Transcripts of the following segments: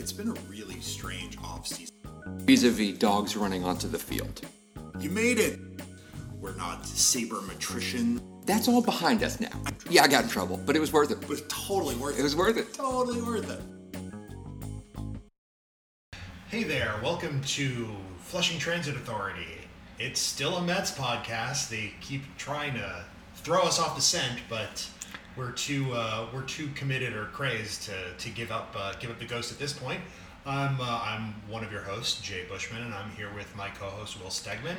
It's been a really strange off season. vis-a-vis dogs running onto the field. You made it. We're not sabermetrician, That's all behind us now. Yeah, I got in trouble, but it was worth it. It was totally worth It it. was worth it. Totally worth it. Hey there, welcome to Flushing Transit Authority. It's still a Mets podcast. They keep trying to throw us off the scent, but we're too uh, we're too committed or crazed to, to give up uh, give up the ghost at this point. I'm uh, I'm one of your hosts, Jay Bushman, and I'm here with my co-host Will Stegman.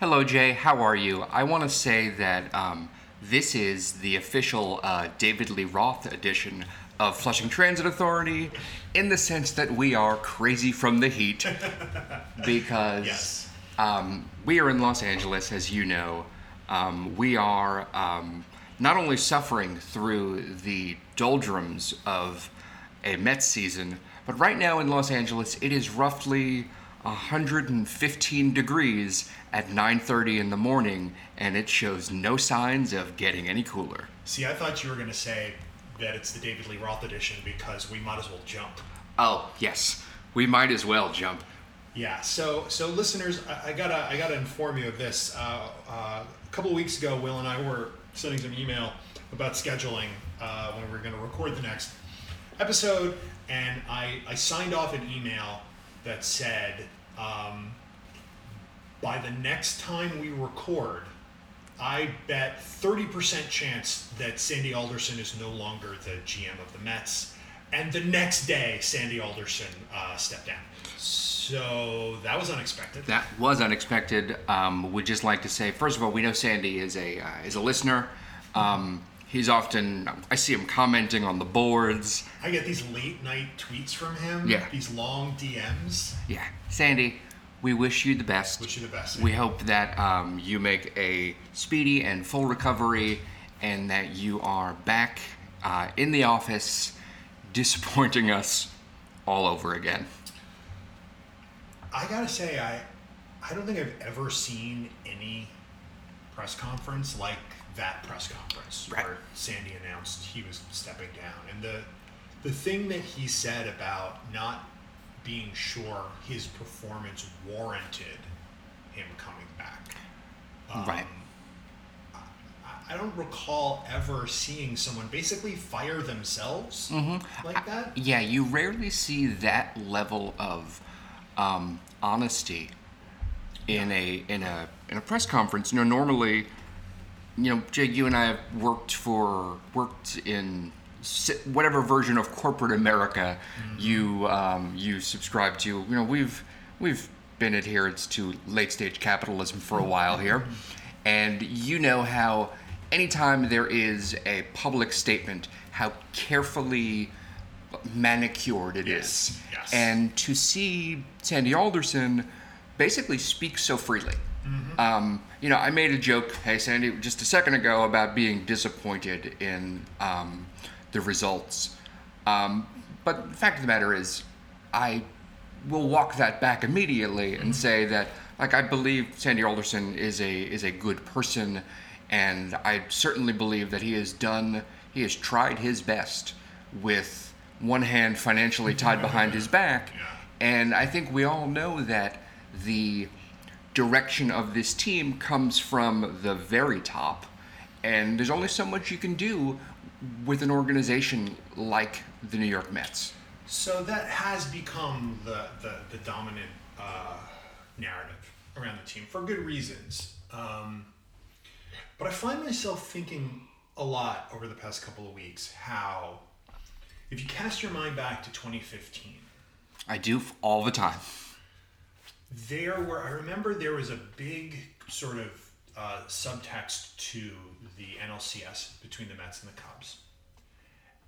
Hello, Jay. How are you? I want to say that um, this is the official uh, David Lee Roth edition of Flushing Transit Authority, in the sense that we are crazy from the heat, because Yes. um, we are in Los Angeles, as you know. Um, we are um, not only suffering through the doldrums of a Mets season, but right now in Los Angeles, it is roughly 115 degrees at 9:30 in the morning, and it shows no signs of getting any cooler. See, I thought you were going to say that it's the David Lee Roth edition because we might as well jump. Oh yes, we might as well jump. Yeah. So, so listeners, I, I gotta, I gotta inform you of this. Uh, uh, a couple of weeks ago, Will and I were sending some email about scheduling uh, when we were going to record the next episode, and I, I signed off an email that said, um, by the next time we record, I bet 30% chance that Sandy Alderson is no longer the GM of the Mets. And the next day, Sandy Alderson uh, stepped down. So that was unexpected. That was unexpected. Um, would just like to say, first of all, we know Sandy is a uh, is a listener. Um, he's often I see him commenting on the boards. I get these late night tweets from him. Yeah. These long DMs. Yeah, Sandy, we wish you the best. Wish you the best. We hope that um, you make a speedy and full recovery, and that you are back uh, in the office, disappointing us all over again. I gotta say, I, I don't think I've ever seen any press conference like that press conference Right. where Sandy announced he was stepping down, and the, the thing that he said about not being sure his performance warranted him coming back. Um, right. I- I don't recall ever seeing someone basically fire themselves Mm-hmm. like that. Yeah, you rarely see that level of um, honesty in a in a in a press conference. You know, normally, you know, Jake, you and I have worked for worked in whatever version of corporate America you um, you subscribe to. You know, we've we've been adherents to late stage capitalism for a while here, and you know how anytime there is a public statement, how carefully manicured it is, Yes, yes. and to see Sandy Alderson basically speak so freely. Um, you know, I made a joke, hey Sandy, just a second ago about being disappointed in um, the results. Um, but the fact of the matter is, I will walk that back immediately and say that, like, I believe Sandy Alderson is a is a good person, and I certainly believe that he has done, he has tried his best with one hand financially tied behind his back, Yeah. and I think we all know that the direction of this team comes from the very top, and there's only so much you can do with an organization like the New York Mets. So that has become the, the, the dominant uh, narrative around the team for good reasons. Um, but I find myself thinking a lot over the past couple of weeks how, if you cast your mind back to 2015, I do all the time. there were I remember there was a big sort of uh, subtext to the NLCS between the Mets and the Cubs.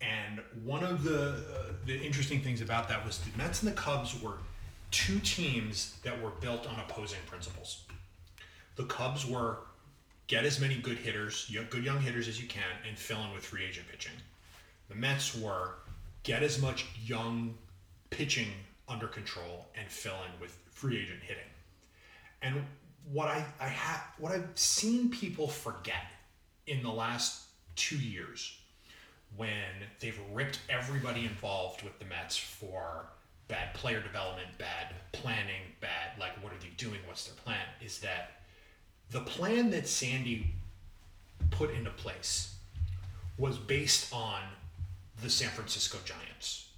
And one of the uh, the interesting things about that was the Mets and the Cubs were two teams that were built on opposing principles. The Cubs were get as many good hitters, good young hitters as you can, and fill in with free agent pitching. The Mets were get as much young pitching under control and fill in with free agent hitting. And what I, I have what I've seen people forget in the last two years when they've ripped everybody involved with the Mets for bad player development, bad planning, bad like what are they doing? What's their plan? Is that the plan that Sandy put into place was based on the San Francisco Giants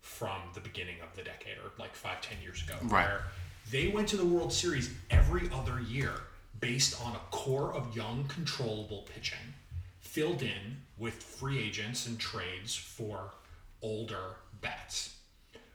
from the beginning of the decade or like five, ten years ago. Right. Where they went to the World Series every other year based on a core of young, controllable pitching, filled in with free agents and trades for older bats.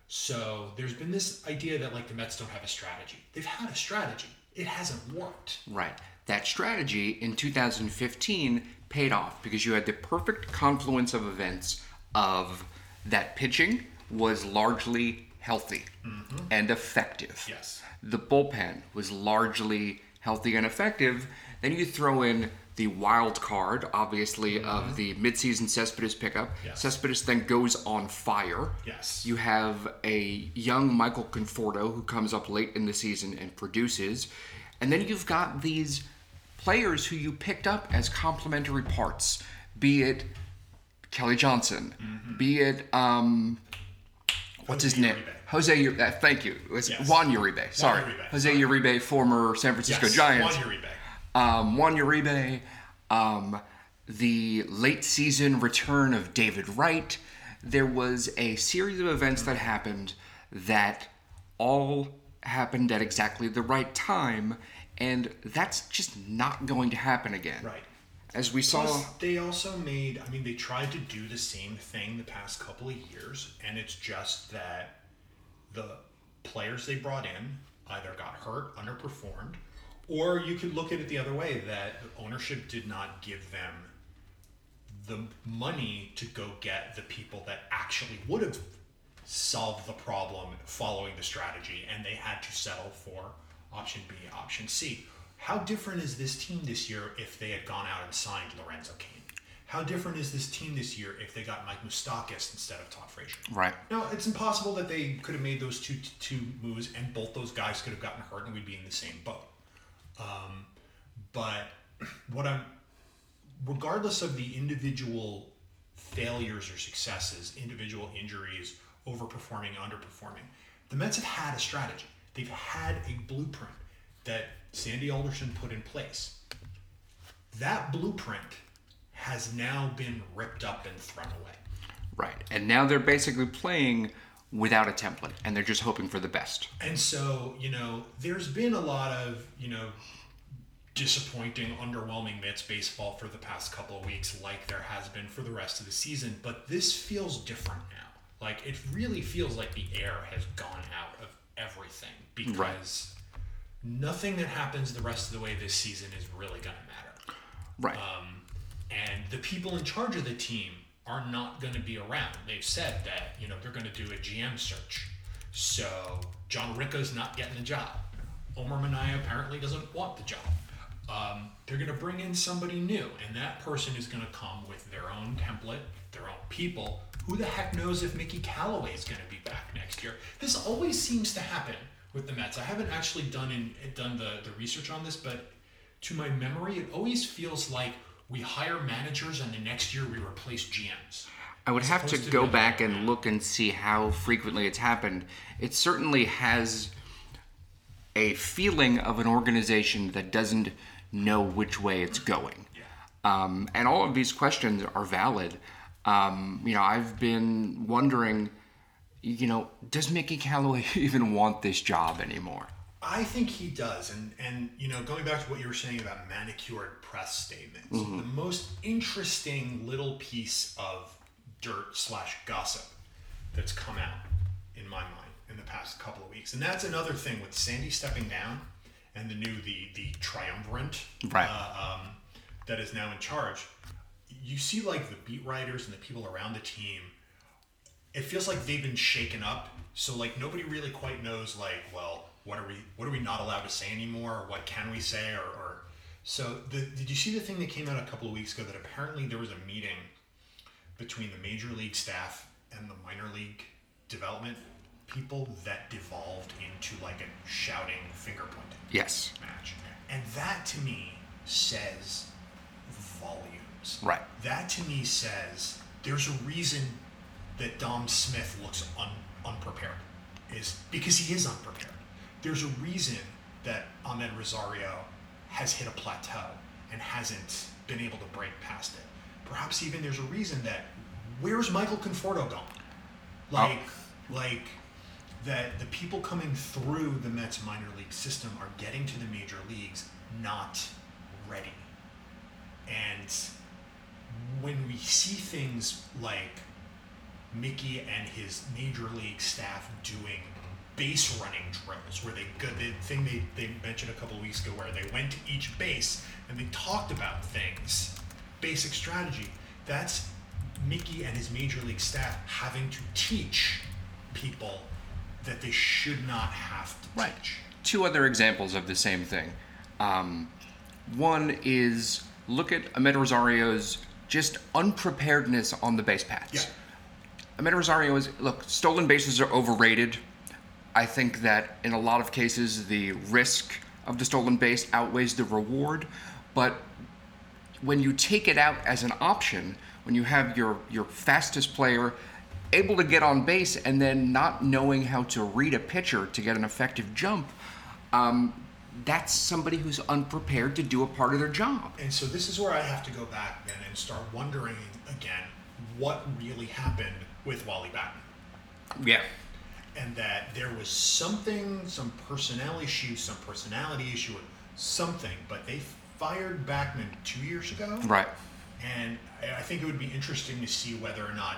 So there's been this idea that like the Mets don't have a strategy. They've had a strategy. It hasn't worked. Right. That strategy in 2015 paid off because you had the perfect confluence of events of that pitching was largely healthy mm-hmm. and effective. Yes. The bullpen was largely healthy and effective. Then you throw in the wild card, obviously, of mm-hmm. the midseason Cespedes pickup. Yes. Cespedes then goes on fire. Yes. You have a young Michael Conforto who comes up late in the season and produces. And then you've got these players who you picked up as complementary parts, be it Kelly Johnson, be it um, what's his name? Uribe. Jose Uribe. Uh, thank you. Yes. Juan Uribe. Sorry, Uribe, Jose. Uribe, former San Francisco Yes, Giants. Juan Uribe. Um, Juan Uribe. Um, the late season return of David Wright. There was a series of events that happened that all happened at exactly the right time, and that's just not going to happen again. Right. As we saw. They also made, I mean, they tried to do the same thing the past couple of years, and it's just that the players they brought in either got hurt, underperformed, or you could look at it the other way that ownership did not give them the money to go get the people that actually would have solved the problem following the strategy, and they had to settle for option B, option C. How different is this team this year if they had gone out and signed Lorenzo Cain? How different is this team this year if they got Mike Moustakas instead of Todd Frazier? Right. No, it's impossible that they could have made those two two moves, and both those guys could have gotten hurt, and we'd be in the same boat. Um, but what I'm, regardless of the individual failures or successes, individual injuries, overperforming, underperforming, the Mets have had a strategy. They've had a blueprint that Sandy Alderson put in place. That blueprint has now been ripped up and thrown away. Right. And now they're basically playing without a template, and they're just hoping for the best. And so, you know, there's been a lot of, you know, disappointing, underwhelming Mets baseball for the past couple of weeks, like there has been for the rest of the season. But this feels different now. Like, it really feels like the air has gone out of everything because nothing that happens the rest of the way this season is really going to matter. Right. And the people in charge of the team are not going to be around. They've said that, you know, they're going to do a GM search. So John Ricco's not getting the job. Omar Minaya apparently doesn't want the job. Um, they're going to bring in somebody new, and that person is going to come with their own template, their own people. Who the heck knows if Mickey Callaway is going to be back next year? This always seems to happen with the Mets. I haven't actually done in, done the, the research on this, but to my memory, it always feels like we hire managers and the next year we replace GMs. I would have to to go back and look and see how frequently it's happened. It certainly has a feeling of an organization that doesn't know which way it's going. Um, and all of these questions are valid. Um, you know, I've been wondering, you know, does Mickey Callaway even want this job anymore? I think he does, and and you know, going back to what you were saying about manicured press statements, the most interesting little piece of dirt slash gossip that's come out in my mind in the past couple of weeks, and that's another thing with Sandy stepping down and the new the the triumvirate Right. uh, um, that is now in charge. You see, like the beat writers and the people around the team it feels like they've been shaken up. So like nobody really quite knows like, well, what are we what are we not allowed to say anymore? Or what can we say? Or, or so the, did you see the thing that came out a couple of weeks ago that apparently there was a meeting between the major league staff and the minor league development people that devolved into like a shouting finger pointing Yes. match. And that to me says volumes. Right. That to me says there's a reason that Dom Smith looks un, unprepared. is because he is unprepared. There's a reason that Amed Rosario has hit a plateau and hasn't been able to break past it. Perhaps even there's a reason that where's Michael Conforto going? Oh. Like, like that the people coming through the Mets minor league system are getting to the major leagues not ready. And when we see things like Mickey and his major league staff doing base running drills where they go the thing they, they mentioned a couple of weeks ago where they went to each base and they talked about things basic strategy that's mickey and his major league staff having to teach people that they should not have to Right. teach Two other examples of the same thing. Um, one is look at Amed Rosario's just unpreparedness on the base paths. yeah Amed Rosario is look, stolen bases are overrated. I think that in a lot of cases the risk of the stolen base outweighs the reward, but when you take it out as an option, when you have your your fastest player able to get on base and then not knowing how to read a pitcher to get an effective jump, um, that's somebody who's unprepared to do a part of their job. And so this is where I have to go back then and start wondering again what really happened with Wally Backman. Yeah. And that there was something, some personnel issue, some personality issue, something, but they fired Backman two years ago. Right. And I I think it would be interesting to see whether or not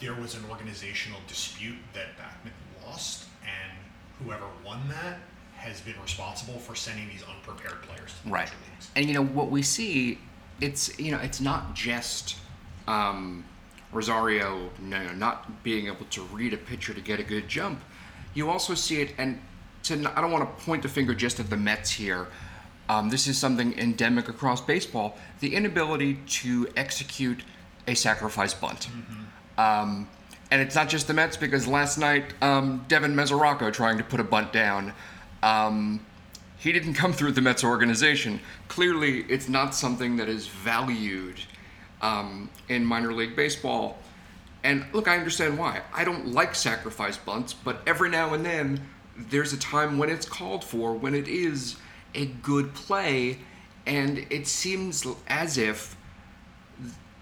there was an organizational dispute that Backman lost, and whoever won that has been responsible for sending these unprepared players to the Right. leagues. And you know what we see, it's you know it's not just um, Rosario no, not being able to read a pitcher to get a good jump. You also see it, and to I don't want to point the finger just at the Mets here. Um, this is something endemic across baseball: the inability to execute a sacrifice bunt. Um, and it's not just the Mets because last night um, Devin Mesoraco trying to put a bunt down. Um, he didn't come through the Mets organization. Clearly, it's not something that is valued um, in minor league baseball. And look, I understand why. I don't like sacrifice bunts, but every now and then there's a time when it's called for, when it is a good play, and it seems as if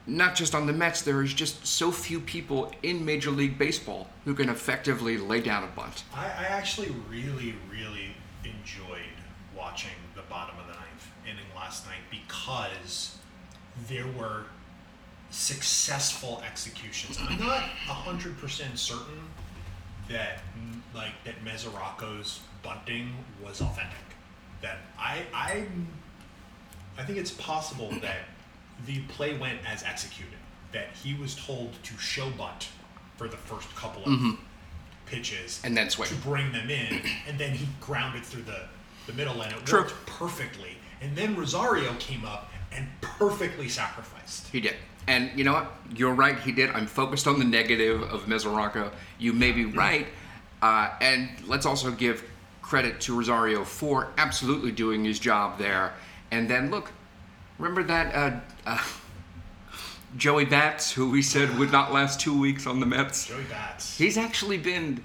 not just on the Mets, there is just so few people in Major League Baseball who can effectively lay down a bunt. I, I actually really, really enjoyed watching the bottom of the ninth inning last night because there were successful executions. I'm not hundred percent certain that like that Mesoraco's bunting was authentic. That I I I think it's possible that the play went as executed. That he was told to show bunt for the first couple of mm-hmm. pitches And then swing. to bring them in, and then he grounded through the, the middle, and it True. worked perfectly. And then Rosario came up and perfectly sacrificed. He did. And you know what? You're right, he did. I'm focused on the negative of Mesoraco. You may be right. Uh, and let's also give credit to Rosario for absolutely doing his job there. And then look, remember that uh, uh, Joey Bats, who we said would not last two weeks on the Mets? Joey Bats. He's actually been,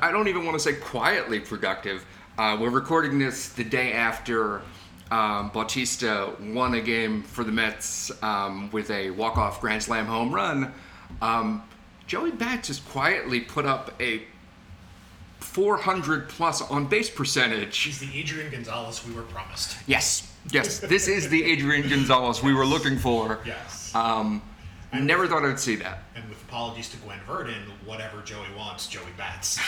I don't even want to say quietly productive. Uh, we're recording this the day after um, Bautista won a game for the Mets um, with a walk-off grand slam home run. Um, Joey Bats has quietly put up a 400 plus on base percentage. He's the Adrian Gonzalez we were promised. Yes, yes, this is the Adrian Gonzalez we were looking for. Yes. Um, never thought I'd see that. and with apologies to Gwen Verdon, whatever Joey wants, Joey Bats.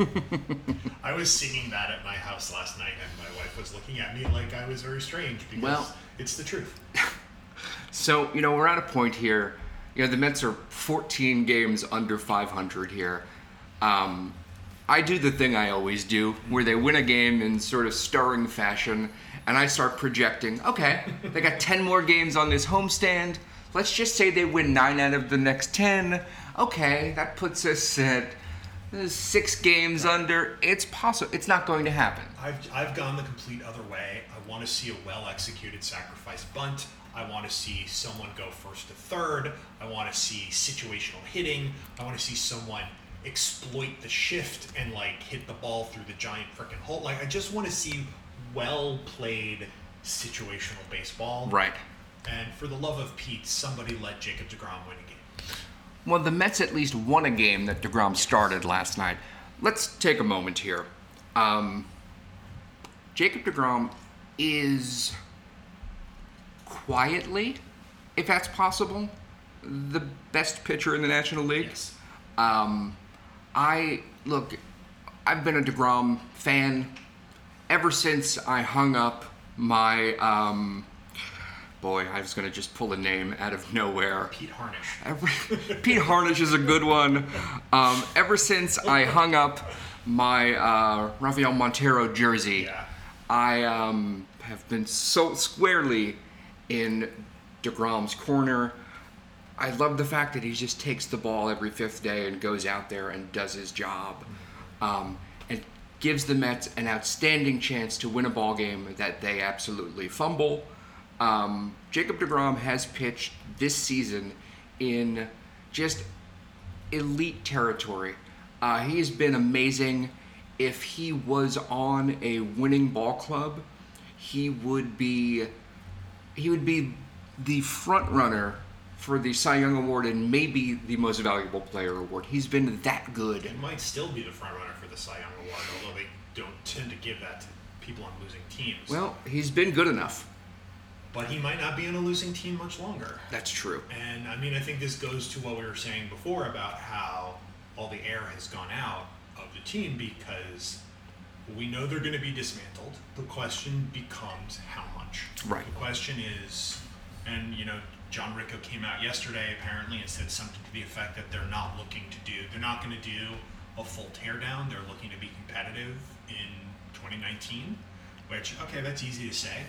I was singing that at my house last night, and my wife was looking at me like I was very strange because Well- it's the truth. So, you know, we're at a point here. You know, the Mets are 14 games under 500 here. Um, I do the thing I always do, where they win a game in sort of stirring fashion, and I start projecting, okay, they got 10 more games on this homestand. Let's just say they win 9 out of the next 10. Okay, that puts us at six games under. It's possible. It's not going to happen. I've, I've gone the complete other way. I want to see a well executed sacrifice bunt. I want to see someone go first to third. I want to see situational hitting. I want to see someone exploit the shift and like hit the ball through the giant freaking hole. Like I just want to see well played situational baseball. Right. And for the love of Pete, somebody let Jacob DeGrom win. Well, the Mets at least won a game that DeGrom started last night. Let's take a moment here. Um, Jacob DeGrom is quietly, if that's possible, the best pitcher in the National League. Yes. Um, I look. I've been a Degrom fan ever since I hung up my. Um, boy, I was gonna just pull a name out of nowhere. Pete Harnisch. Pete Harnisch is a good one. Um, ever since I hung up my uh, Rafael Montero jersey, Yeah. I um, have been so squarely in DeGrom's corner. I love the fact that he just takes the ball every fifth day and goes out there and does his job, um, and gives the Mets an outstanding chance to win a ball game that they absolutely fumble. Um, Jacob DeGrom has pitched this season in just elite territory. Uh, he's been amazing. If he was on a winning ball club, he would be he would be the front runner for the Cy Young Award and maybe the Most Valuable Player Award. He's been that good. He might still be the front runner for the Cy Young Award, although they don't tend to give that to people on losing teams. Well, he's been good enough. But he might not be on a losing team much longer. That's true. And I mean, I think this goes to what we were saying before about how all the air has gone out of the team because we know they're going to be dismantled. The question becomes how much. Right. The question is, and you know, John Ricco came out yesterday apparently and said something to the effect that they're not looking to do, they're not going to do a full teardown. They're looking to be competitive in 2019, which, okay, that's easy to say,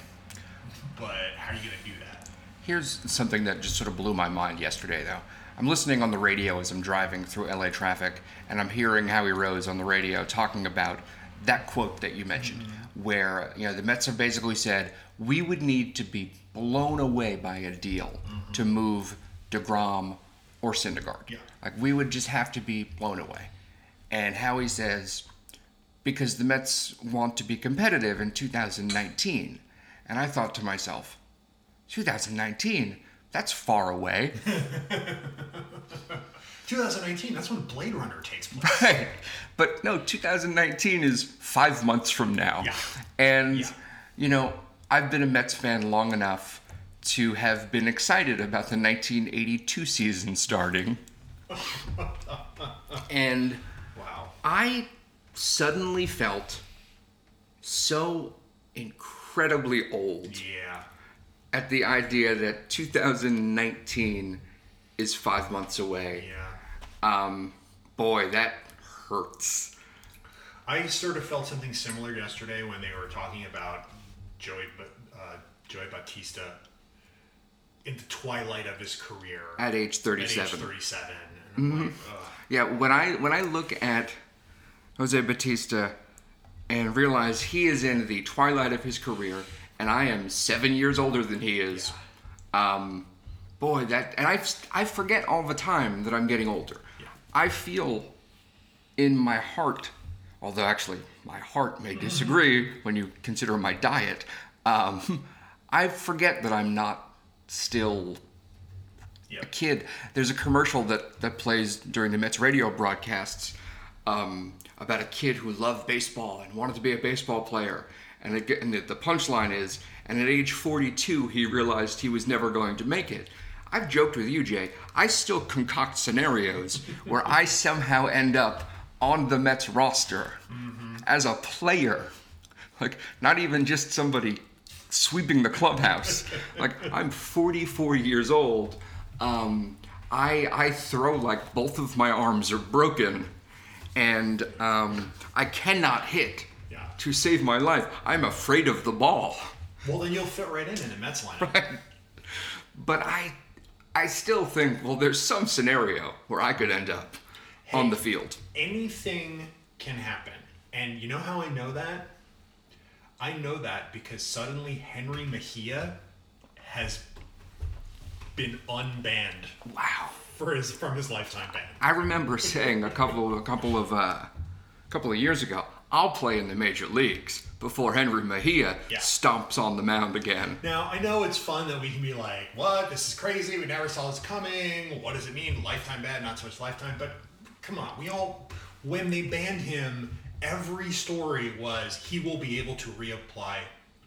but how are you going to do that? Here's something that just sort of blew my mind yesterday, though. I'm listening on the radio as I'm driving through LA traffic, and I'm hearing Howie Rose on the radio talking about that quote that you mentioned, mm-hmm. where you know the Mets have basically said we would need to be blown away by a deal mm-hmm. to move Degrom or Syndergaard. Yeah. Like we would just have to be blown away. And Howie says because the Mets want to be competitive in 2019. And I thought to myself, 2019? That's far away. 2019, that's when Blade Runner takes place. Right. But no, 2019 is five months from now. Yeah. And, Yeah. you know, I've been a Mets fan long enough to have been excited about the 1982 season starting. and Wow. I suddenly felt so incredibly old Yeah. at the idea that 2019 is five months away. Yeah. Um, boy, that hurts. I sort of felt something similar yesterday when they were talking about Joey, uh, Joey Bautista in the twilight of his career At age at 37. age 37. And I'm like. Yeah, when I when I look at Jose Bautista and realize he is in the twilight of his career, and I am seven years older than he is, um, boy, that and I I forget all the time that I'm getting older. Yeah. I feel in my heart, although actually my heart may disagree when you consider my diet. Um, I forget that I'm not still Yep. a kid. There's a commercial that, that plays during the Mets radio broadcasts um, about a kid who loved baseball and wanted to be a baseball player. And, it, and the, punchline is, and at age 42, he realized he was never going to make it. I've joked with you, Jay. I still concoct scenarios where I somehow end up on the Mets roster as a player. Like, not even just somebody sweeping the clubhouse. like I'm 44 years old. Um, I I throw like both of my arms are broken, and um, I cannot hit Yeah. to save my life. I'm afraid of the ball. Well, then you'll fit right in in the Mets lineup. But I I still think well, there's some scenario where I could end up on the field. Anything can happen. And you know how I know that? I know that because suddenly Jenrry Mejia has been unbanned Wow. For his from his lifetime ban. I remember saying a couple a couple of uh, couple of years ago, I'll play in the major leagues before Jenrry Mejia Yeah. stomps on the mound again. Now I know it's fun that we can be like, "What? This is crazy. We never saw this coming. What does it mean? Lifetime ban, not so much lifetime." But come on, we all when they banned him, every story was he will be able to reapply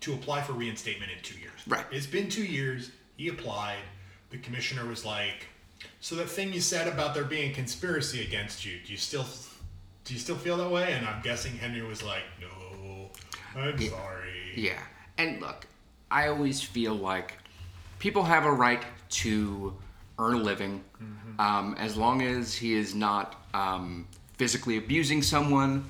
to apply for reinstatement in two years. Right. It's been two years. He applied. The commissioner was like, "So that thing you said about there being conspiracy against you, do you still do you still feel that way?" And I'm guessing Jenrry was like, "No, I'm sorry." Yeah. And look, I always feel like people have a right to earn a living um, as long as he is not um, physically abusing someone.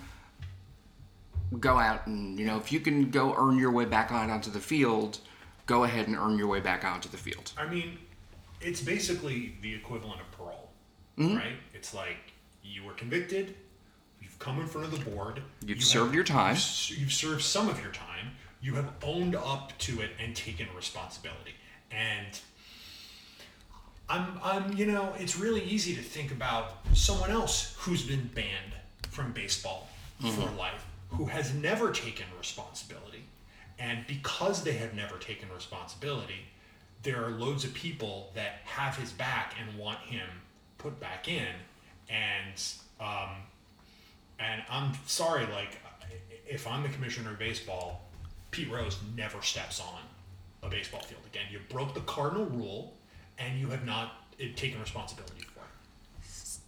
Go out and, you know, if you can go earn your way back out onto the field, go ahead and earn your way back onto the field. I mean, it's basically the equivalent of parole, Mm-hmm. right? It's like you were convicted, you've come in front of the board, You've you served your time. You've, you've served some of your time, you have owned up to it and taken responsibility. And I'm, I'm, you know, it's really easy to think about someone else who's been banned from baseball for life, who has never taken responsibility. And because they have never taken responsibility, there are loads of people that have his back and want him put back in. And, um, and I'm sorry, like, if I'm the commissioner of baseball, Pete Rose never steps on a baseball field again. You broke the cardinal rule, and you have not uh, taken responsibility for it.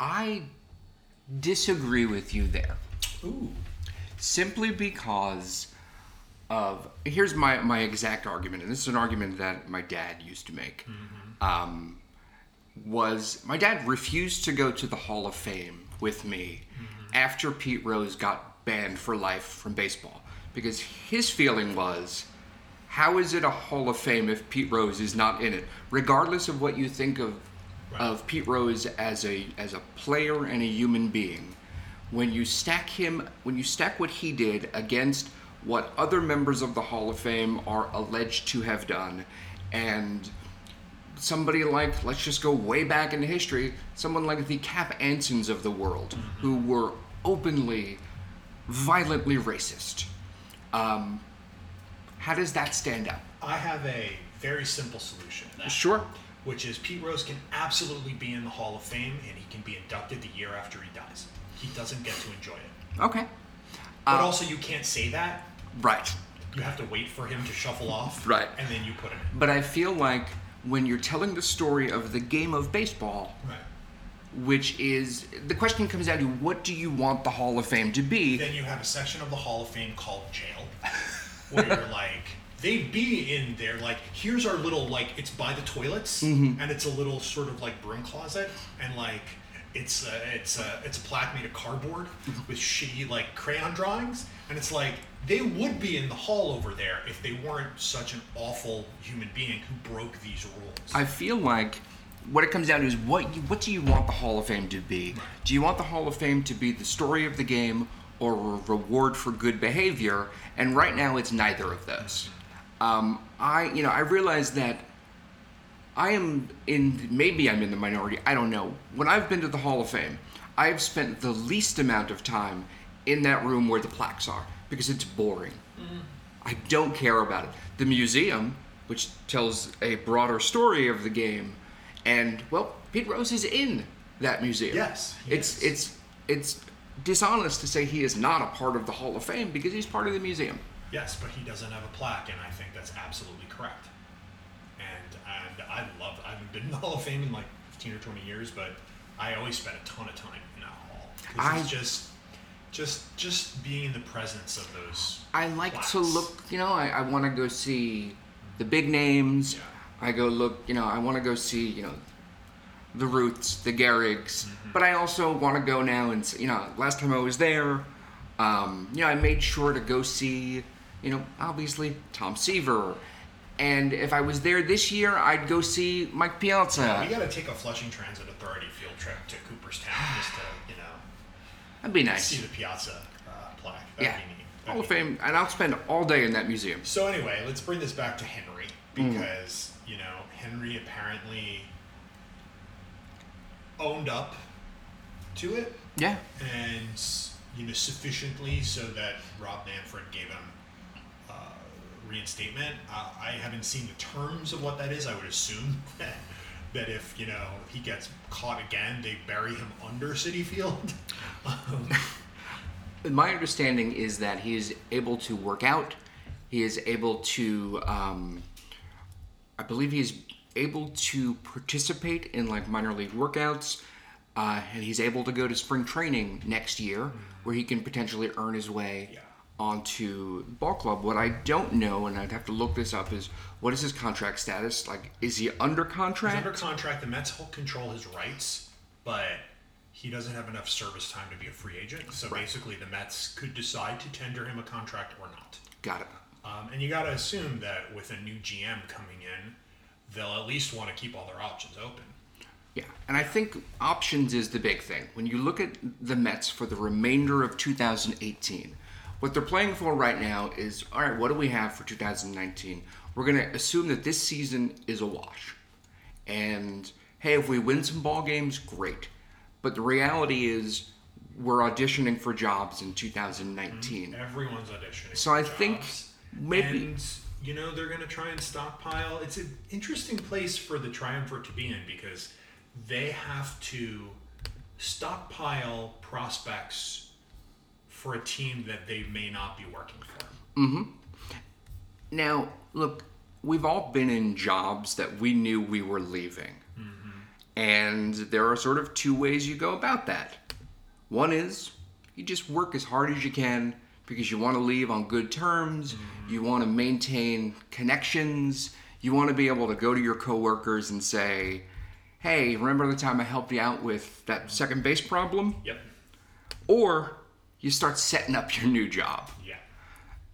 I disagree with you there. Ooh. simply because of here's my my exact argument and this is an argument that my dad used to make. Um, was my dad refused to go to the hall of fame with me after pete rose got banned for life from baseball. Because his feeling was how is it a hall of fame if pete rose is not in it? Regardless of what you think of of pete rose as a as a player and a human being when you stack him when you stack what he did against what other members of the Hall of Fame are alleged to have done and somebody like let's just go way back into history someone like the Cap Ansons of the world who were openly violently racist um, how does that stand up I have a very simple solution to that. sure Which is Pete Rose can absolutely be in the Hall of Fame, and he can be inducted the year after he dies. He doesn't get to enjoy it. okay But also, you can't say that. Right You have to wait for him to shuffle off, Right. And then you put him in. but I feel like when you're telling the story of the game of baseball Right. which is the question comes down to what do you want the Hall of Fame to be? Then you have a section of the Hall of Fame called jail, where you're like, they'd be in there. Like, here's our little like, it's by the toilets, Mm-hmm. and it's a little sort of like broom closet, and like, it's a, it's a, it's a plaque made of cardboard with shitty like crayon drawings, and it's like they would be in the hall over there if they weren't such an awful human being who broke these rules. I feel like what it comes down to is what you, what do you want the Hall of Fame to be? Do you want the Hall of Fame to be the story of the game or a reward for good behavior? And right now, it's neither of those. Um, I you know I realize that I am in maybe I'm in the minority. I don't know. When I've been to the Hall of Fame, I've spent the least amount of time in that room where the plaques are because it's boring. I don't care about it. The museum, which tells a broader story of the game, and well, Pete Rose is in that museum. Yes, it's is. it's it's dishonest to say he is not a part of the Hall of Fame because he's part of the museum. Yes, but he doesn't have a plaque, and I think that's absolutely correct. And and I love. I haven't been in the Hall of Fame in like fifteen or twenty years, but I always spent a ton of time in that hall. I- just, just, just being in the presence of those. I like to look, you know, I, I want to go see the big names. Yeah. I go look, you know, I want to go see, you know, the Ruths, the Gehrigs. Mm-hmm. But I also want to go now and, you know, last time I was there, um, you know, I made sure to go see, you know, obviously Tom Seaver. And if I was there this year, I'd go see Mike Piazza. we got to take a Flushing Transit Authority field trip to Cooperstown just to, That'd be nice. see the Piazza uh, plaque. That'd Yeah. Hall of. Fame, and I'll spend all day in that museum. So anyway, let's bring this back to Jenrry Mm. because you know Jenrry apparently owned up to it Yeah. and you know sufficiently so that Rob Manfred gave him uh, reinstatement. Uh, I haven't seen the terms of what that is. I would assume that, if you know he gets caught again, they bury him under Citi Field. um, My understanding is that he is able to work out. He is able to, um, I believe he is able to participate in like minor league workouts. Uh, and he's able to go to spring training next year where he can potentially earn his way Yeah. Onto the ball club. What I don't know, and I'd have to look this up, is what is his contract status? Like, is he under contract? He's under contract. The Mets will control his rights, but he doesn't have enough service time to be a free agent. So basically, the Mets could decide to tender him a contract or not. Got it. Um, and you got to assume that with a new GM coming in, they'll at least want to keep all their options open. Yeah, and I think options is the big thing. When you look at the Mets for the remainder of 2018, what they're playing for right now is all right, what do we have for 2019? We're going to assume that this season is a wash. And hey, if we win some ball games, great. But the reality is we're auditioning for jobs in 2019. Mm-hmm. Everyone's auditioning. So I think maybe- And, you know, they're going to try and stockpile. It's an interesting place for the triumvirate to be in because they have to stockpile prospects for a team that they may not be working for. Mm-hmm. Now, look, we've all been in jobs that we knew we were leaving. Mm-hmm. And there are sort of two ways you go about that. One is you just work as hard as you can because you want to leave on good terms, mm-hmm. you want to maintain connections, you want to be able to go to your coworkers and say, "Hey, remember the time I helped you out with that second base problem?" Yep. Or you start setting up your new job. Yeah.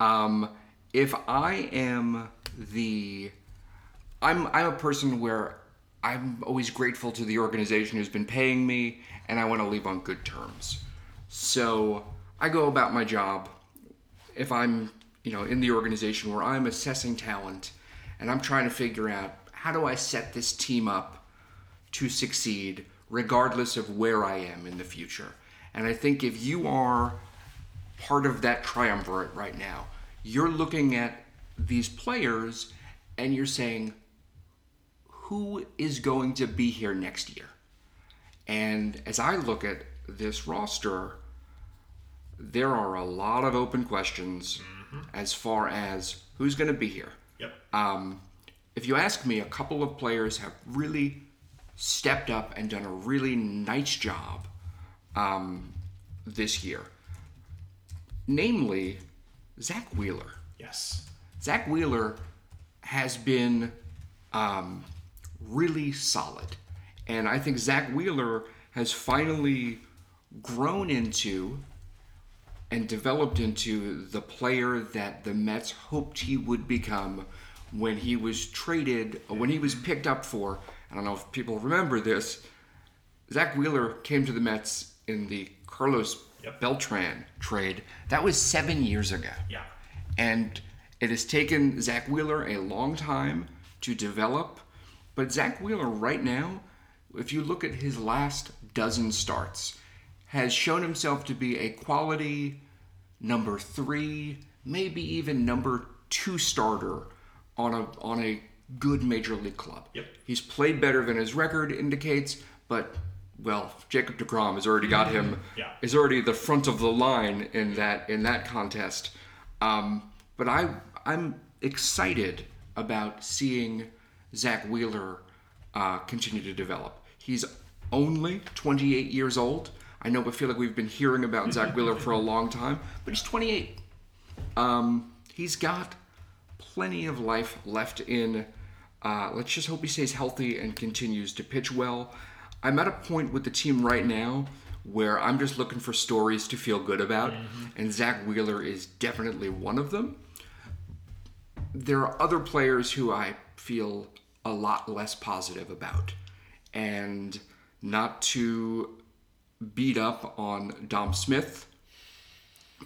Um, if I am the, I'm I'm a person where I'm always grateful to the organization who's been paying me, and I want to leave on good terms. So I go about my job. If I'm, you know, in the organization where I'm assessing talent, and I'm trying to figure out how do I set this team up to succeed, regardless of where I am in the future. And I think if you are part of that triumvirate right now. You're looking at these players and you're saying, who is going to be here next year? And as I look at this roster, there are a lot of open questions as far as who's going to be here. Yep. Um, if you ask me, a couple of players have really stepped up and done a really nice job um, this year. Namely, Zack Wheeler. yes. Zack Wheeler has been um, really solid. And I think Zack Wheeler has finally grown into and developed into the player that the Mets hoped he would become when he was traded, when he was picked up for. I don't know if people remember this. Zack Wheeler came to the Mets in the Carlos Yep. Beltran trade. That was seven years ago. Yeah. And it has taken Zack Wheeler a long time to develop. But Zack Wheeler, right now, if you look at his last dozen starts, has shown himself to be a quality number three, maybe even number two starter on a on a good major league club. Yep. He's played better than his record indicates, but well, Jacob DeGrom has already got him. Yeah. Is already the front of the line in that in that contest. Um, but I I'm excited about seeing Zack Wheeler uh, continue to develop. He's only 28 years old. I know, I feel like we've been hearing about Zack Wheeler for a long time, but he's 28. Um, he's got plenty of life left in. Uh, let's just hope he stays healthy and continues to pitch well. I'm at a point with the team right now where I'm just looking for stories to feel good about, mm-hmm. and Zack Wheeler is definitely one of them. There are other players who I feel a lot less positive about, and not to beat up on Dom Smith,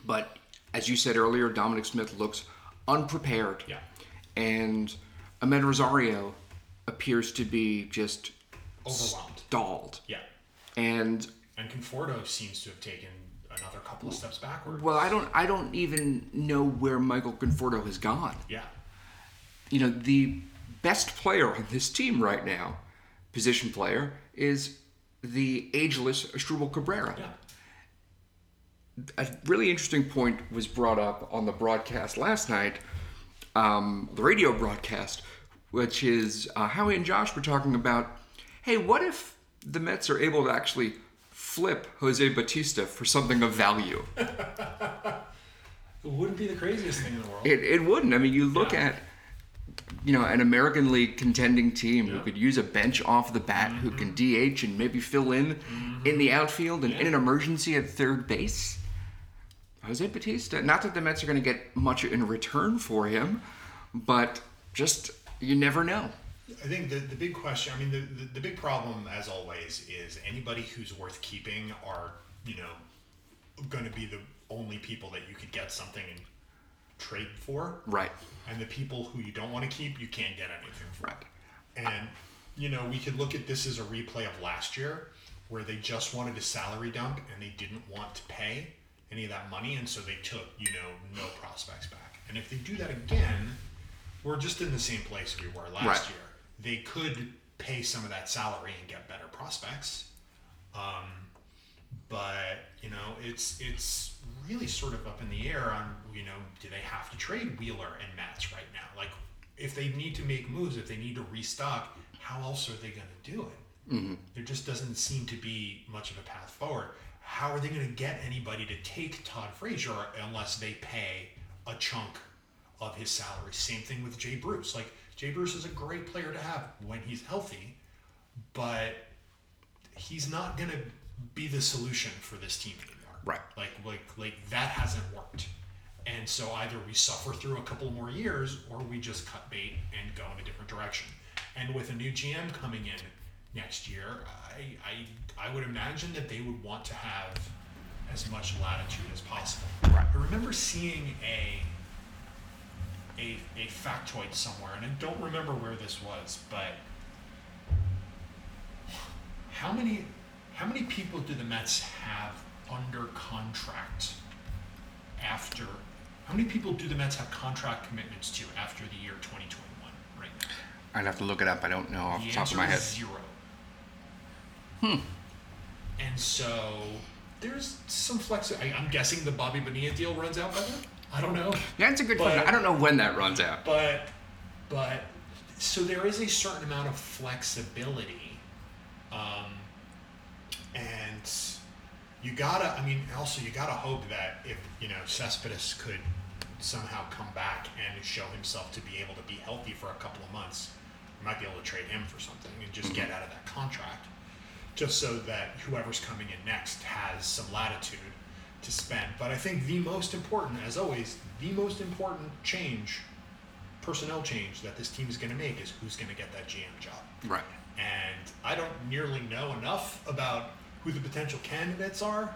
but as you said earlier, Dominic Smith looks unprepared. Yeah. And Amed Rosario appears to be just Overwhelmed. stalled. Yeah. And And Conforto seems to have taken another couple of steps backward. well, I don't I don't even know where Michael Conforto has gone. Yeah. You know, the best player on this team right now, position player, is the ageless Asdrubal Cabrera. Yeah. a really interesting point was brought up on the broadcast last night, um, the radio broadcast, which is uh, Howie and Josh were talking about, hey, what if the Mets are able to actually flip Jose Bautista for something of value? It wouldn't be the craziest thing in the world. It, it wouldn't. I mean, you look Yeah. at, you know, an American League contending team who could use a bench off the bat, who can mm-hmm. DH and maybe fill in in the mm-hmm. outfield and in an emergency at third base. Jose Bautista. Not that the Mets are going to get much in return for him, but just you never know. I think the, the big question, I mean, the, the, the big problem, as always, is anybody who's worth keeping are, you know, going to be the only people that you could get something and trade for. Right. And the people who you don't want to keep, you can't get anything for. Right. And, you know, we could look at this as a replay of last year where they just wanted a salary dump and they didn't want to pay any of that money. And so they took, you know, no prospects back. And if they do that again, we're just in the same place we were last Right. year. They could pay some of that salary and get better prospects. Um, but you know, it's it's really sort of up in the air on you know, do they have to trade Wheeler and Matz right now? Like, if they need to make moves, if they need to restock, how else are they going to do it? Mm-hmm. There just doesn't seem to be much of a path forward. How are they going to get anybody to take Todd Frazier unless they pay a chunk of his salary? Same thing with Jay Bruce. Like Jay Bruce is a great player to have when he's healthy, but he's not going to be the solution for this team anymore. Right. Like like like that hasn't worked. And so either we suffer through a couple more years or we just cut bait and go in a different direction. And with a new GM coming in next year, I I, I would imagine that they would want to have as much latitude as possible. Right. I remember seeing a a, a factoid somewhere, and I don't remember where this was, but how many how many people do the Mets have under contract after how many people do the Mets have contract commitments to after the year 2021 right now? I'd have to look it up. I don't know off the, The top of my head. zero. Hmm. And so there's some flex. I, I'm guessing the Bobby Bonilla deal runs out by then. I don't know. Yeah, it's a good But- question. I don't know when that runs out. but but so there is a certain amount of flexibility um, and you gotta i mean also you gotta hope that if you know cespedes could somehow come back and show himself to be able to be healthy for a couple of months we might be able to trade him for something and just get out of that contract just so that whoever's coming in next has some latitude to spend. But I think the most important, as always, the most important change, personnel change that this team is going to make is who's going to get that GM job. Right. And I don't nearly know enough about who the potential candidates are,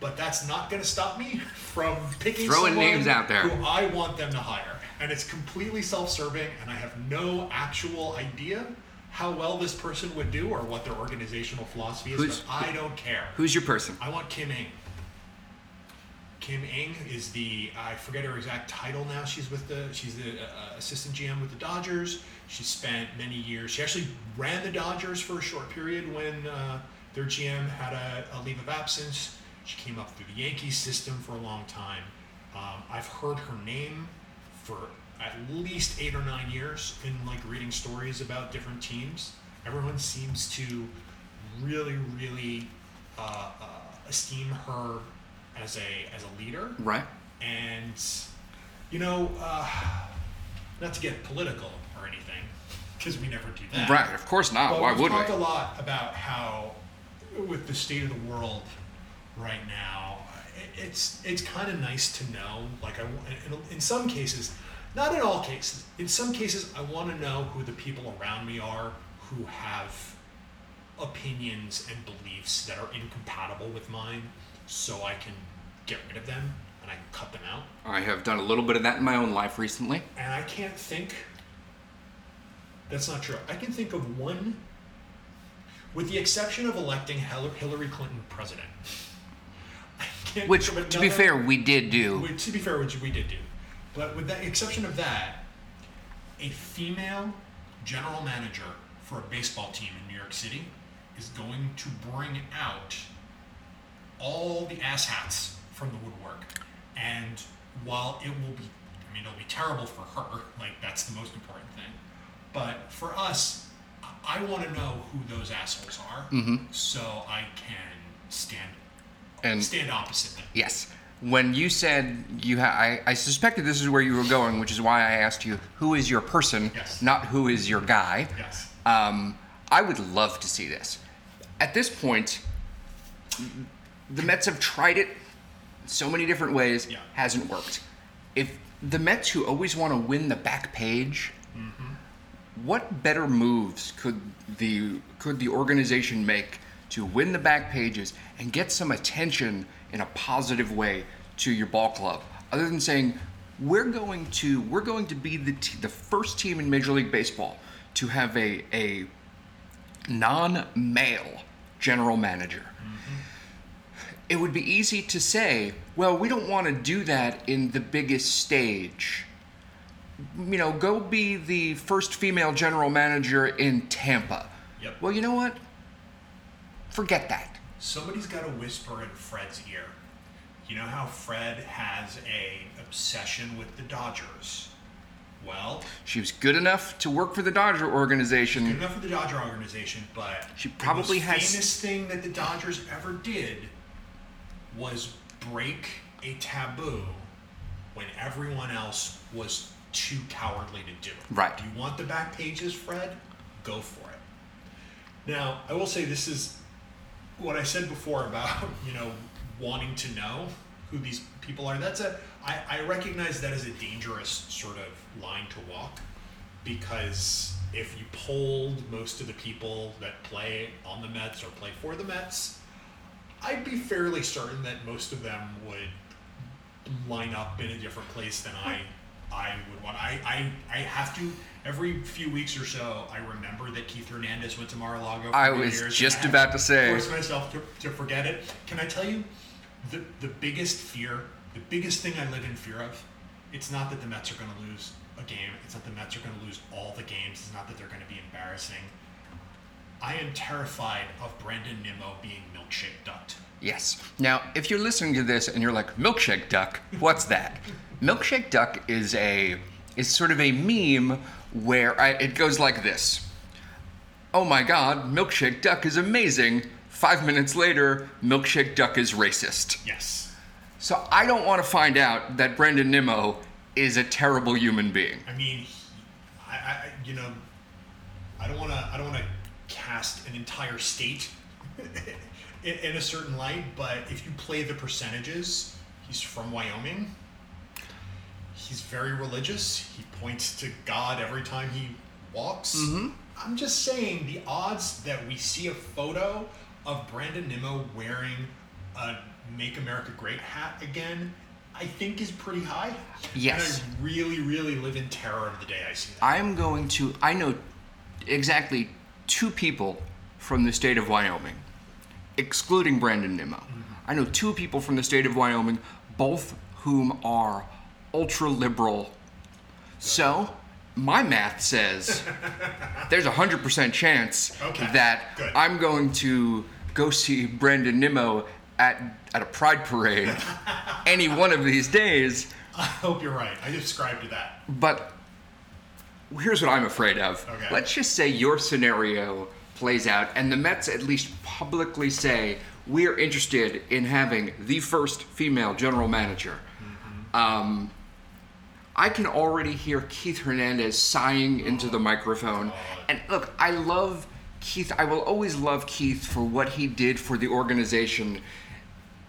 but that's not going to stop me from picking Throwing someone names out there. who I want them to hire. And it's completely self-serving, and I have no actual idea how well this person would do or what their organizational philosophy is. Who's- but I don't care. Who's your person? I want Kim Ng. Kim Ng is the I forget her exact title now. She's with the she's the uh, assistant GM with the Dodgers. She spent many years. She actually ran the Dodgers for a short period when uh, their GM had a, a leave of absence. She came up through the Yankees system for a long time. Um, I've heard her name for at least eight or nine years in like reading stories about different teams. Everyone seems to really, really uh, uh, esteem her as a as a leader, Right. and you know, uh, not to get political or anything, because we never do that. Right. Of course not. But Why would we've would talked we? a lot about how, with the state of the world right now, it- it's it's kind of nice to know. Like I, in, in some cases, not in all cases. In some cases, I want to know who the people around me are who have opinions and beliefs that are incompatible with mine, so I can get rid of them and I can cut them out. I have done a little bit of that in my own life recently. And I can't think. That's not true. I can think of one with the exception of electing Hillary Clinton president. I can't Which, to be fair, we did do. to be fair, which we did do. But with the exception of that, a female general manager for a baseball team in New York City is going to bring out all the asshats from the woodwork. And while it will be, I mean, it'll be terrible for her, like, that's the most important thing. But for us, I want to know who those assholes are so I can stand And stand opposite them. yes, when you said you ha- I, I suspected this is where you were going, which is why I asked you who is your person, Yes. not who is your guy. Yes. Um, I would love to see this. At this point, the Mets have tried it so many different ways, Yeah. hasn't worked. If the Mets who always want to win the back page, mm-hmm. what better moves could the could the organization make to win the back pages and get some attention in a positive way to your ball club, other than saying we're going to we're going to be the t- the first team in Major League Baseball to have a a non-male general manager. Mm-hmm. It would be easy to say, well, we don't want to do that in the biggest stage you know, go be the first female general manager in Tampa. Yep. Well, you know what? Forget that. Somebody's got to whisper in Fred's ear. You know how Fred has a obsession with the Dodgers? Well, She was good enough to work for the Dodger good organization. enough for the Dodger organization, but She probably the most has- famous thing that the Dodgers ever did was break a taboo when everyone else was too cowardly to do it. Right. Do you want the back pages, Fred? Go for it. Now, I will say this is what I said before about, you know, wanting to know who these people are. That's a I, I recognize that as a dangerous sort of line to walk because if you polled most of the people that play on the Mets or play for the Mets, I'd be fairly certain that most of them would line up in a different place than I I would want. I, I I have to every few weeks or so. I remember that Keith Hernandez went to Mar-a-Lago. I was just I about to say. Force myself to, to forget it. Can I tell you, the the biggest fear, the biggest thing I live in fear of, it's not that the Mets are going to lose a game. It's not the Mets are going to lose all the games. It's not that they're going to be embarrassing. I am terrified of Brandon Nimmo being milkshake ducked. Yes. Now, if you're listening to this and you're like, milkshake duck, what's that? milkshake duck is a is sort of a meme where I, it goes like this. Oh my God, milkshake duck is amazing. Five minutes later, milkshake duck is racist. Yes. So I don't want to find out that Brandon Nimmo is a terrible human being. I mean, he, I, I, you know, I don't want to, I don't want to cast an entire state in, in a certain light, but if you play the percentages, he's from Wyoming. He's very religious. He points to God every time he walks. Mm-hmm. I'm just saying the odds that we see a photo of Brandon Nimmo wearing a "Make America Great" hat again, I think is pretty high. Yes. And I really, really live in terror of the day I see that. I'm going to, I know exactly two people from the state of Wyoming, excluding Brandon Nimmo. I know two people from the state of Wyoming, both whom are ultra liberal. So, my math says there's a 100% chance Okay, that good. I'm going to go see Brandon Nimmo at, at a pride parade any one of these days. I hope you're right. I subscribe to that. But here's what I'm afraid of. Okay. Let's just say your scenario plays out, and the Mets at least publicly say we're interested in having the first female general manager. Um, I can already hear Keith Hernandez sighing into the microphone. And look, I love Keith. I will always love Keith for what he did for the organization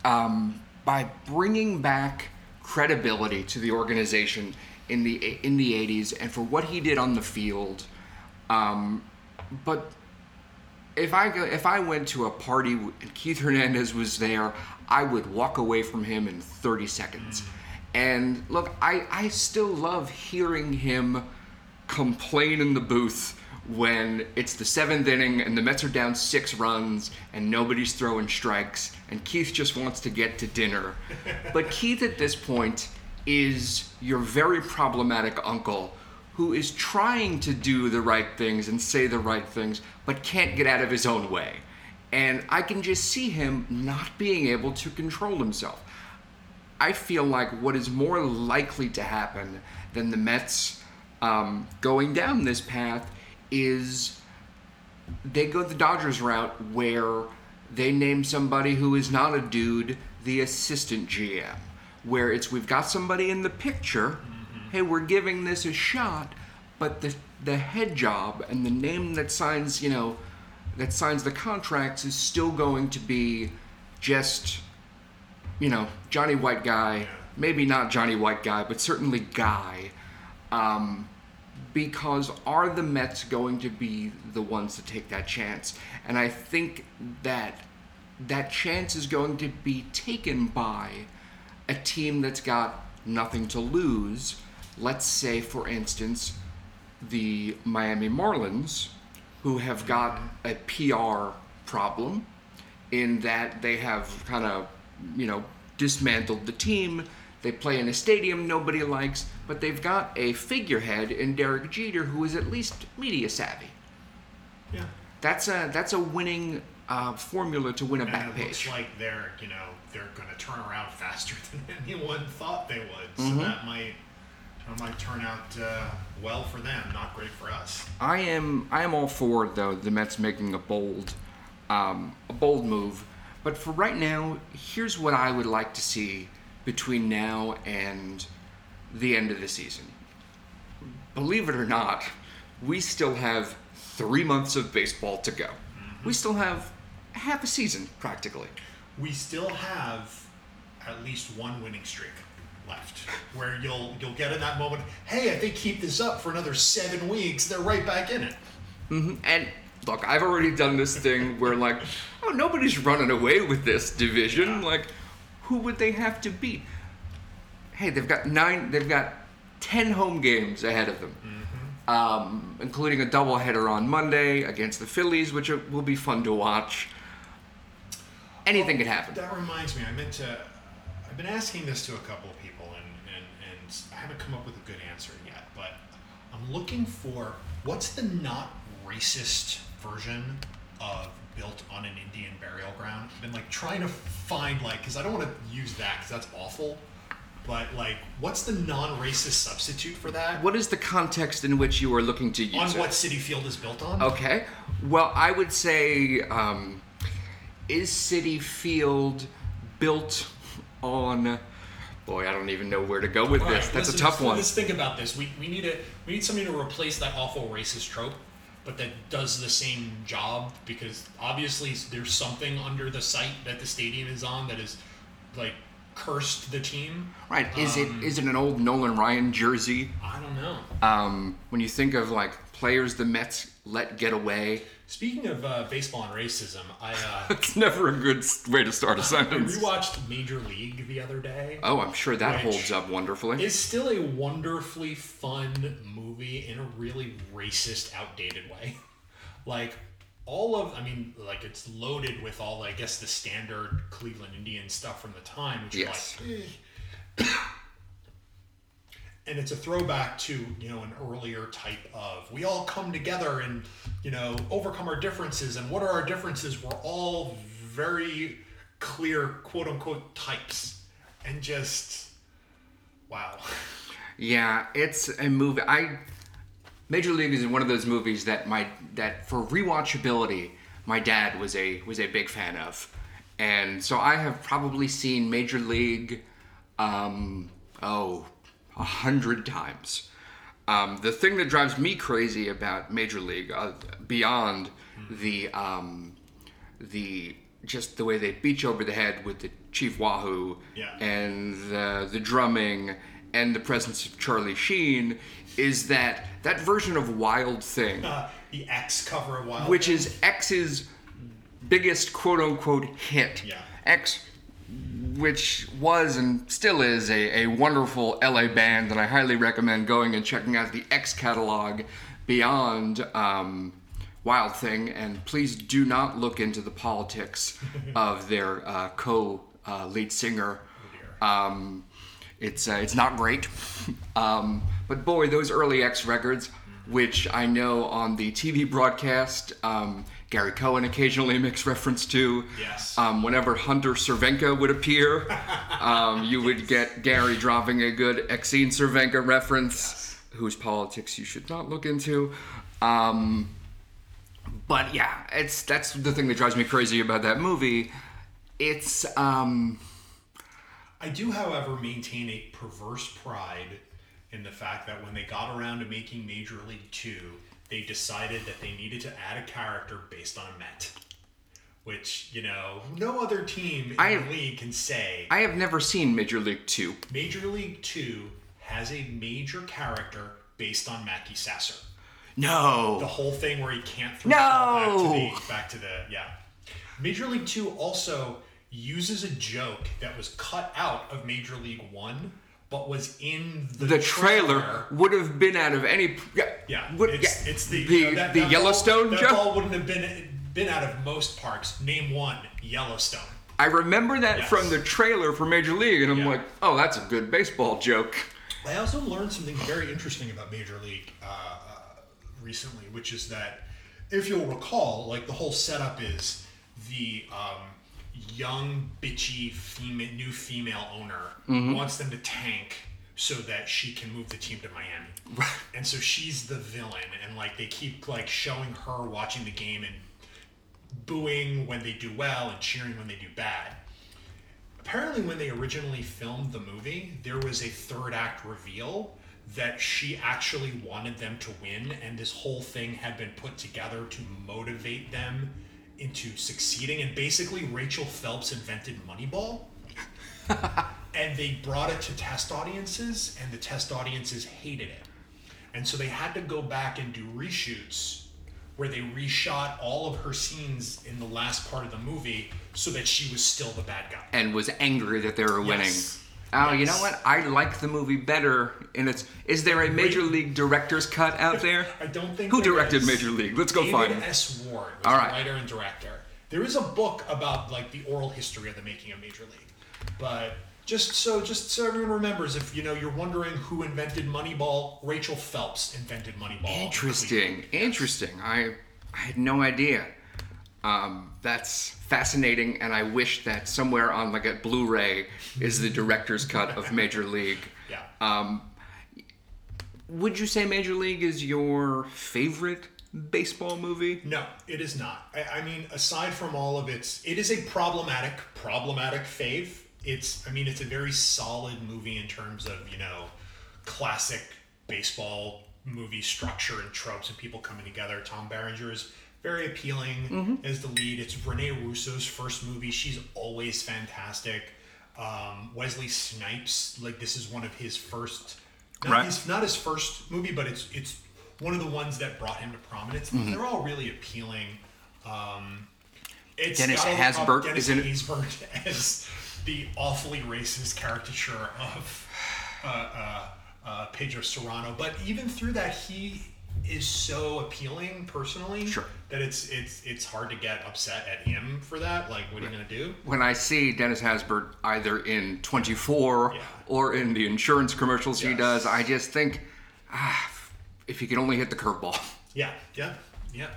um, by bringing back credibility to the organization in the in the 80s and for what he did on the field. Um, but if I go, if I went to a party and Keith Hernandez was there, I would walk away from him in 30 seconds. And look, I, I still love hearing him complain in the booth when it's the seventh inning and the Mets are down six runs and nobody's throwing strikes and Keith just wants to get to dinner. but Keith at this point is your very problematic uncle who is trying to do the right things and say the right things but can't get out of his own way. And I can just see him not being able to control himself. I feel like what is more likely to happen than the Mets um, going down this path is they go the Dodgers route where they name somebody who is not a dude the assistant GM. Where it's we've got somebody in the picture, hey, we're giving this a shot, but the the head job and the name that signs, you know, that signs the contracts is still going to be just, you know, Johnny White guy. Maybe not Johnny White guy, but certainly guy. Um, because are the Mets going to be the ones to take that chance? And I think that that chance is going to be taken by a team that's got nothing to lose. Let's say, for instance, the Miami Marlins, who have got a PR problem in that they have kind of, you know, dismantled the team. They play in a stadium nobody likes, but they've got a figurehead in Derek Jeter who is at least media savvy. Yeah. That's a that's a winning uh, formula to win a And back it page. looks like they're, you know, they're going to turn around faster than anyone thought they would. So Mm-hmm. that might that might turn out uh, well for them, not great for us. I am I am all for though the Mets making a bold um, a bold move, but for right now, here's what I would like to see between now and the end of the season. Believe it or not, we still have three months of baseball to go. We still have half a season practically. We still have at least one winning streak left, where you'll you'll get in that moment. Hey, if they keep this up for another seven weeks, they're right back in it. And look, I've already done this thing where like, oh, nobody's running away with this division. Like, who would they have to beat? Hey, they've got nine. They've got ten home games ahead of them, um, including a doubleheader on Monday against the Phillies, which are- will be fun to watch. Anything could happen. That reminds me, I meant to. I've been asking this to a couple of people, and, and, and I haven't come up with a good answer yet. But I'm looking for what's the not racist version of built on an Indian burial ground. I've been like trying to find like because I don't want to use that because that's awful. But like, what's the non-racist substitute for that? What is the context in which you are looking to use on it? what Citi Field is built on? Okay. Well, I would say, um, is Citi Field built on? Boy, I don't even know where to go with All this. right, That's a tough one. Let's think about this. We, we need a we need somebody to replace that awful racist trope, but that does the same job because obviously there's something under the site that the stadium is on that is like cursed the team. Right? Is it is it an old Nolan Ryan jersey? I don't know. Um, when you think of like players the Mets let get away, Speaking of uh, baseball and racism, I uh, it's never a good way to start a sentence. rewatched Major League the other day. Oh, I'm sure that holds up wonderfully. It's still a wonderfully fun movie in a really racist, outdated way. Like all of, I mean, like it's loaded with all, I guess, the standard Cleveland Indian stuff from the time, which Yes. like, eh. and it's a throwback to you know an earlier type of we all come together and you know overcome our differences. And what are our differences? We're all very clear, quote unquote, types, and just wow. Yeah, it's a movie. I Major League is one of those movies that my that for rewatchability, my dad was a was a big fan of, and so I have probably seen Major League, um, oh, a hundred times. Um, the thing that drives me crazy about Major League, uh, beyond the um, the just the way they beat you over the head with the Chief Wahoo Yeah. and the, the drumming and the presence of Charlie Sheen, is that that version of Wild Thing, Uh, the X cover of Wild. which Thing. is X's biggest quote unquote hit. Yeah. X, which was and still is a, a wonderful LA band, and I highly recommend going and checking out the X catalog beyond um, Wild Thing, and please do not look into the politics of their uh, co uh, lead singer. Um, it's uh, it's not great, um, but boy, those early X records, which I know on the TV broadcast, um, Gary Cohen occasionally makes reference to. Yes. Um, whenever Hunter Cervenka would appear, um, you would get Gary dropping a good Exene Cervenka reference, whose politics you should not look into. Um, but yeah, it's that's the thing that drives me crazy about that movie. It's um, I do, however, maintain a perverse pride in the fact that when they got around to making Major League 2, they decided that they needed to add a character based on a Met. Which, you know, no other team in I- the league can say. I have never seen Major League Two. Major League 2 has a major character based on Mackey Sasser. No. The whole thing where he can't throw No! the ball back to the back to the yeah. Major League Two also uses a joke that was cut out of Major League One, but was in the, The trailer would have been out of any. Yeah. Yeah, Would, it's, yeah. it's the the, you know, that- the that Yellowstone ball, that joke. ball wouldn't have been been out of most parks. Name one, Yellowstone. I remember that Yes. from the trailer for Major League, and I'm Yeah. like, oh, that's a good baseball joke. I also learned something very interesting about Major League uh, uh, recently, which is that if you'll recall, like the whole setup is the um, young, bitchy female, new female owner mm-hmm. wants them to tank so that she can move the team to Miami. And so she's the villain, and like they keep like showing her watching the game and booing when they do well and cheering when they do bad. Apparently when they originally filmed the movie there was a third act reveal that she actually wanted them to win and this whole thing had been put together to motivate them into succeeding and basically rachel phelps invented moneyball. And they brought it to test audiences and the test audiences hated it. And so they had to go back and do reshoots where they reshot all of her scenes in the last part of the movie so that she was still the bad guy. And was angry that they were winning. Yes. Oh, you know what? I like the movie better. And it's is there a Major League director's cut out there? I don't think Who directed is. Major League? Let's go David find him. S. Ward was All the writer and director. There is a book about like the oral history of the making of Major League, but just so just so everyone remembers, if you know you're wondering who invented Moneyball, Rachel Phelps invented Moneyball. Interesting. Interesting. I I had no idea. Um, that's fascinating, and I wish that somewhere on like a Blu-ray is the director's cut of Major League. Yeah. Um, would you say Major League is your favorite baseball movie? No, it is not. I, I mean, aside from all of its, it is a problematic, problematic fave. It's, I mean, it's a very solid movie in terms of you know, classic baseball movie structure and tropes and people coming together. Tom Berenger is very appealing as the lead. It's Rene Russo's first movie. She's always fantastic. Um, Wesley Snipes, like this is one of his first, not Right. his not his first movie, but it's it's one of the ones that brought him to prominence. Mm-hmm. They're all really appealing. Um, it's Dennis Haysbert Dennis is in it. Haysbert as the awfully racist caricature of uh, uh, uh, Pedro Serrano. But even through that, he is so appealing personally Sure. that it's it's it's hard to get upset at him for that. Like, what are you gonna do? When I see Dennis Haysbert either in 24 Yeah. or in the insurance commercials he does, I just think, ah, if he could only hit the curveball. Yeah, yeah, yeah.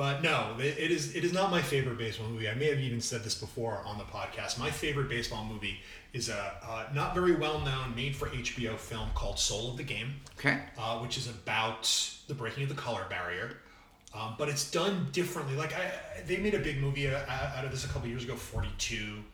But no, it it is it is not my favorite baseball movie. I may have even said this before on the podcast. My favorite baseball movie is a uh, not very well known, made for HBO film called Soul of the Game, Okay. uh, which is about the breaking of the color barrier. Um, but it's done differently. Like I, they made a big movie uh, out of this a couple years ago, Forty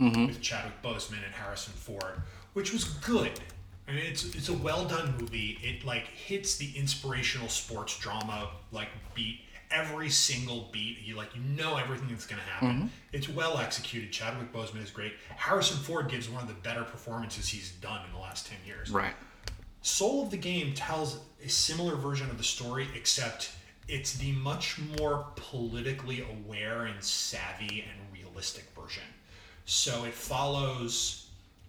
with Chadwick Boseman and Harrison Ford, which was good. I mean, it's it's a well done movie. It like hits the inspirational sports drama like beat every single beat. You like you know everything that's gonna happen. It's well executed. Chadwick Boseman is great. Harrison Ford gives one of the better performances he's done in the last ten years. Right. Soul of the Game tells a similar version of the story, except it's the much more politically aware and savvy and realistic version. So it follows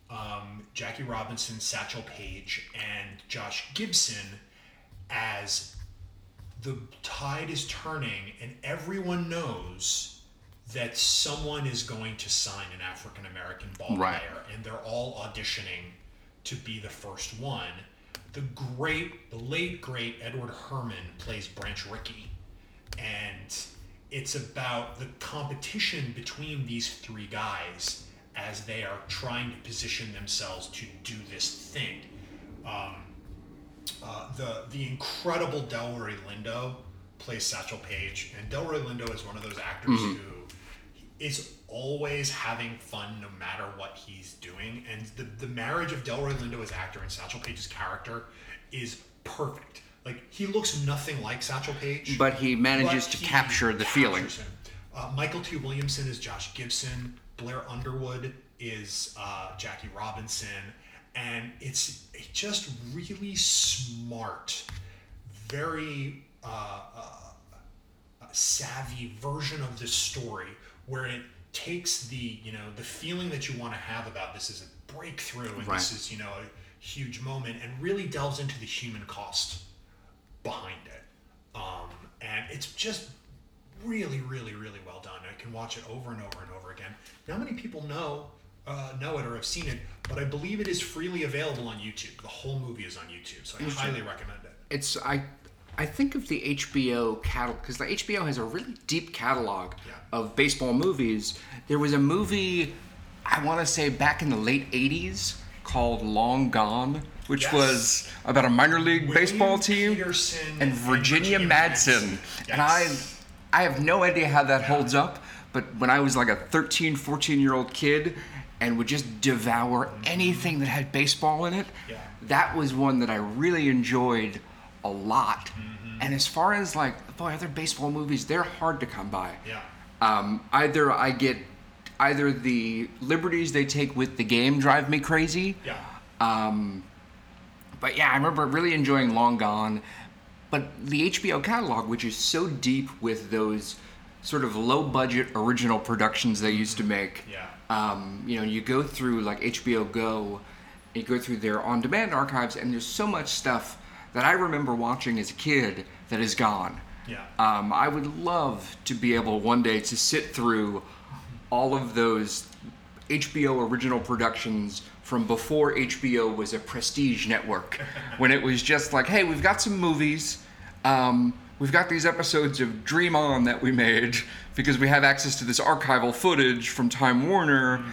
um, Jackie Robinson, Satchel Paige, and Josh Gibson as the tide is turning and everyone knows that someone is going to sign an African American ball Right. player and they're all auditioning to be the first one. The great, the late great Edward Herrmann plays Branch Rickey, and it's about the competition between these three guys as they are trying to position themselves to do this thing. Um, uh, the the incredible Delroy Lindo plays Satchel Paige, and Delroy Lindo is one of those actors who is always having fun no matter what he's doing. And the, the marriage of Delroy Lindo as actor and Satchel Paige's character is perfect. Like he looks nothing like Satchel Paige, But he manages but to he capture the feeling. Uh, Mykelti Williamson is Josh Gibson. Blair Underwood is uh, Jackie Robinson, and it's just really smart, very uh, uh, savvy version of this story where it takes the you know the feeling that you want to have about this is a breakthrough and Right. this is you know a huge moment and really delves into the human cost behind it. Um, and it's just really really really well done. I can watch it over and over and over again. Not many people know uh, know it or have seen it but i believe it is freely available on youtube the whole movie is on youtube so i highly recommend it It's I I think of the HBO catalog because the HBO has a really deep catalog Yeah. of baseball movies. There was a movie I want to say back in the late '80s called Long Gone, which Yes. was about a minor league baseball team Peterson and Virginia, Madsen. And I I have no idea how that holds up, but when I was like a 13, 14 year old kid and would just devour anything that had baseball in it, Yeah. that was one that I really enjoyed a lot. Mm-hmm. And as far as like, boy, other baseball movies, they're hard to come by. Yeah. Um, either I get, either the liberties they take with the game drive me crazy, Yeah. but yeah, I remember really enjoying Long Gone. But the HBO catalog, which is so deep with those sort of low budget original productions they used to make. Yeah. Um, you know, you go through like HBO Go, you go through their on demand archives, and there's so much stuff that I remember watching as a kid that is gone. Yeah. Um, I would love to be able one day to sit through all of those HBO original productions from before HBO was a prestige network, when it was just like, hey, we've got some movies, um, we've got these episodes of Dream On that we made because we have access to this archival footage from Time Warner,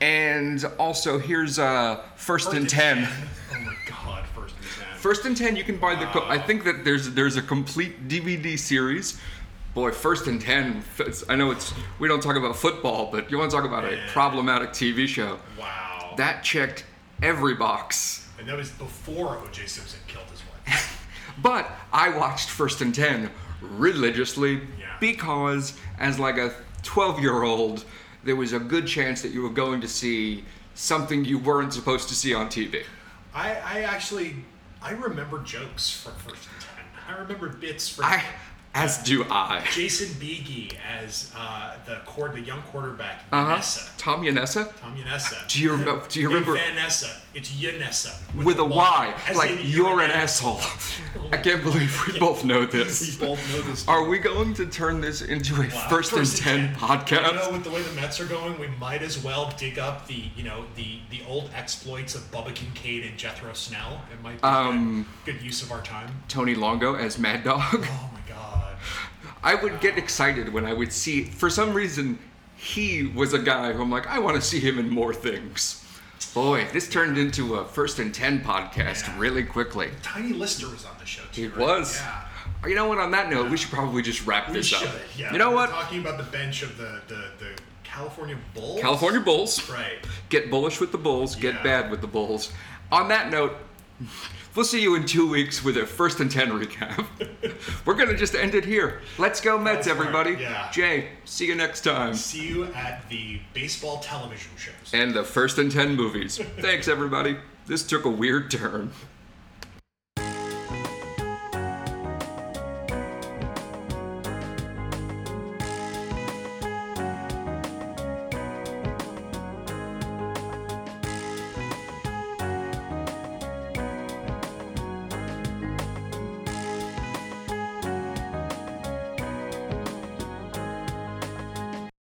and also here's uh, First, and Ten. Oh my god, first and ten. First and Ten, you can buy the. Co- I think that there's there's a complete DVD series. Boy, First and Ten. I know it's we don't talk about football, but you want to talk about a problematic TV show. wow. That checked every box. and that was before O.J. Simpson killed his wife. But I watched First and Ten religiously Yeah. because, as like a 12 year old, there was a good chance that you were going to see something you weren't supposed to see on TV. I, I actually, I remember jokes from First and Ten. I remember bits from I, as do I. Jason Beghe as uh, the cord, the young quarterback, Uh huh. Yanessa. Tom Yanessa. Tom Yanessa. Do you remember? Do you remember? Vanessa. It's Yanessa. with a Y, As like you're an asshole. I can't believe we both know this. We both know this. Are we going to turn this into a Wow. first and ten podcast? You know, with the way the Mets are going, we might as well dig up the you know the the old exploits of Bubba Kincaid and Jethro Snell. It might be Um, good, good use of our time. Tony Longo as Mad Dog. Oh my god. I would get excited when I would see. For some reason, he was a guy who I'm like, I want to see him in more things. Boy, this turned into a first and ten podcast Yeah. really quickly. Tiny Lister was on the show too. He right? was. Yeah. You know what? On that note, we should probably just wrap We this should. up. Yeah. You know We're what? Talking about the bench of the the, the California Bulls. California Bulls. Right. Get bullish with the Bulls, get Yeah. bad with the Bulls. On that note, we'll see you in two weeks with a first and ten recap. We're gonna just end it here. Let's go Mets, everybody. yeah. Jay, see you next time. See you at the baseball television shows. And the first and ten movies. Thanks, everybody. This took a weird turn.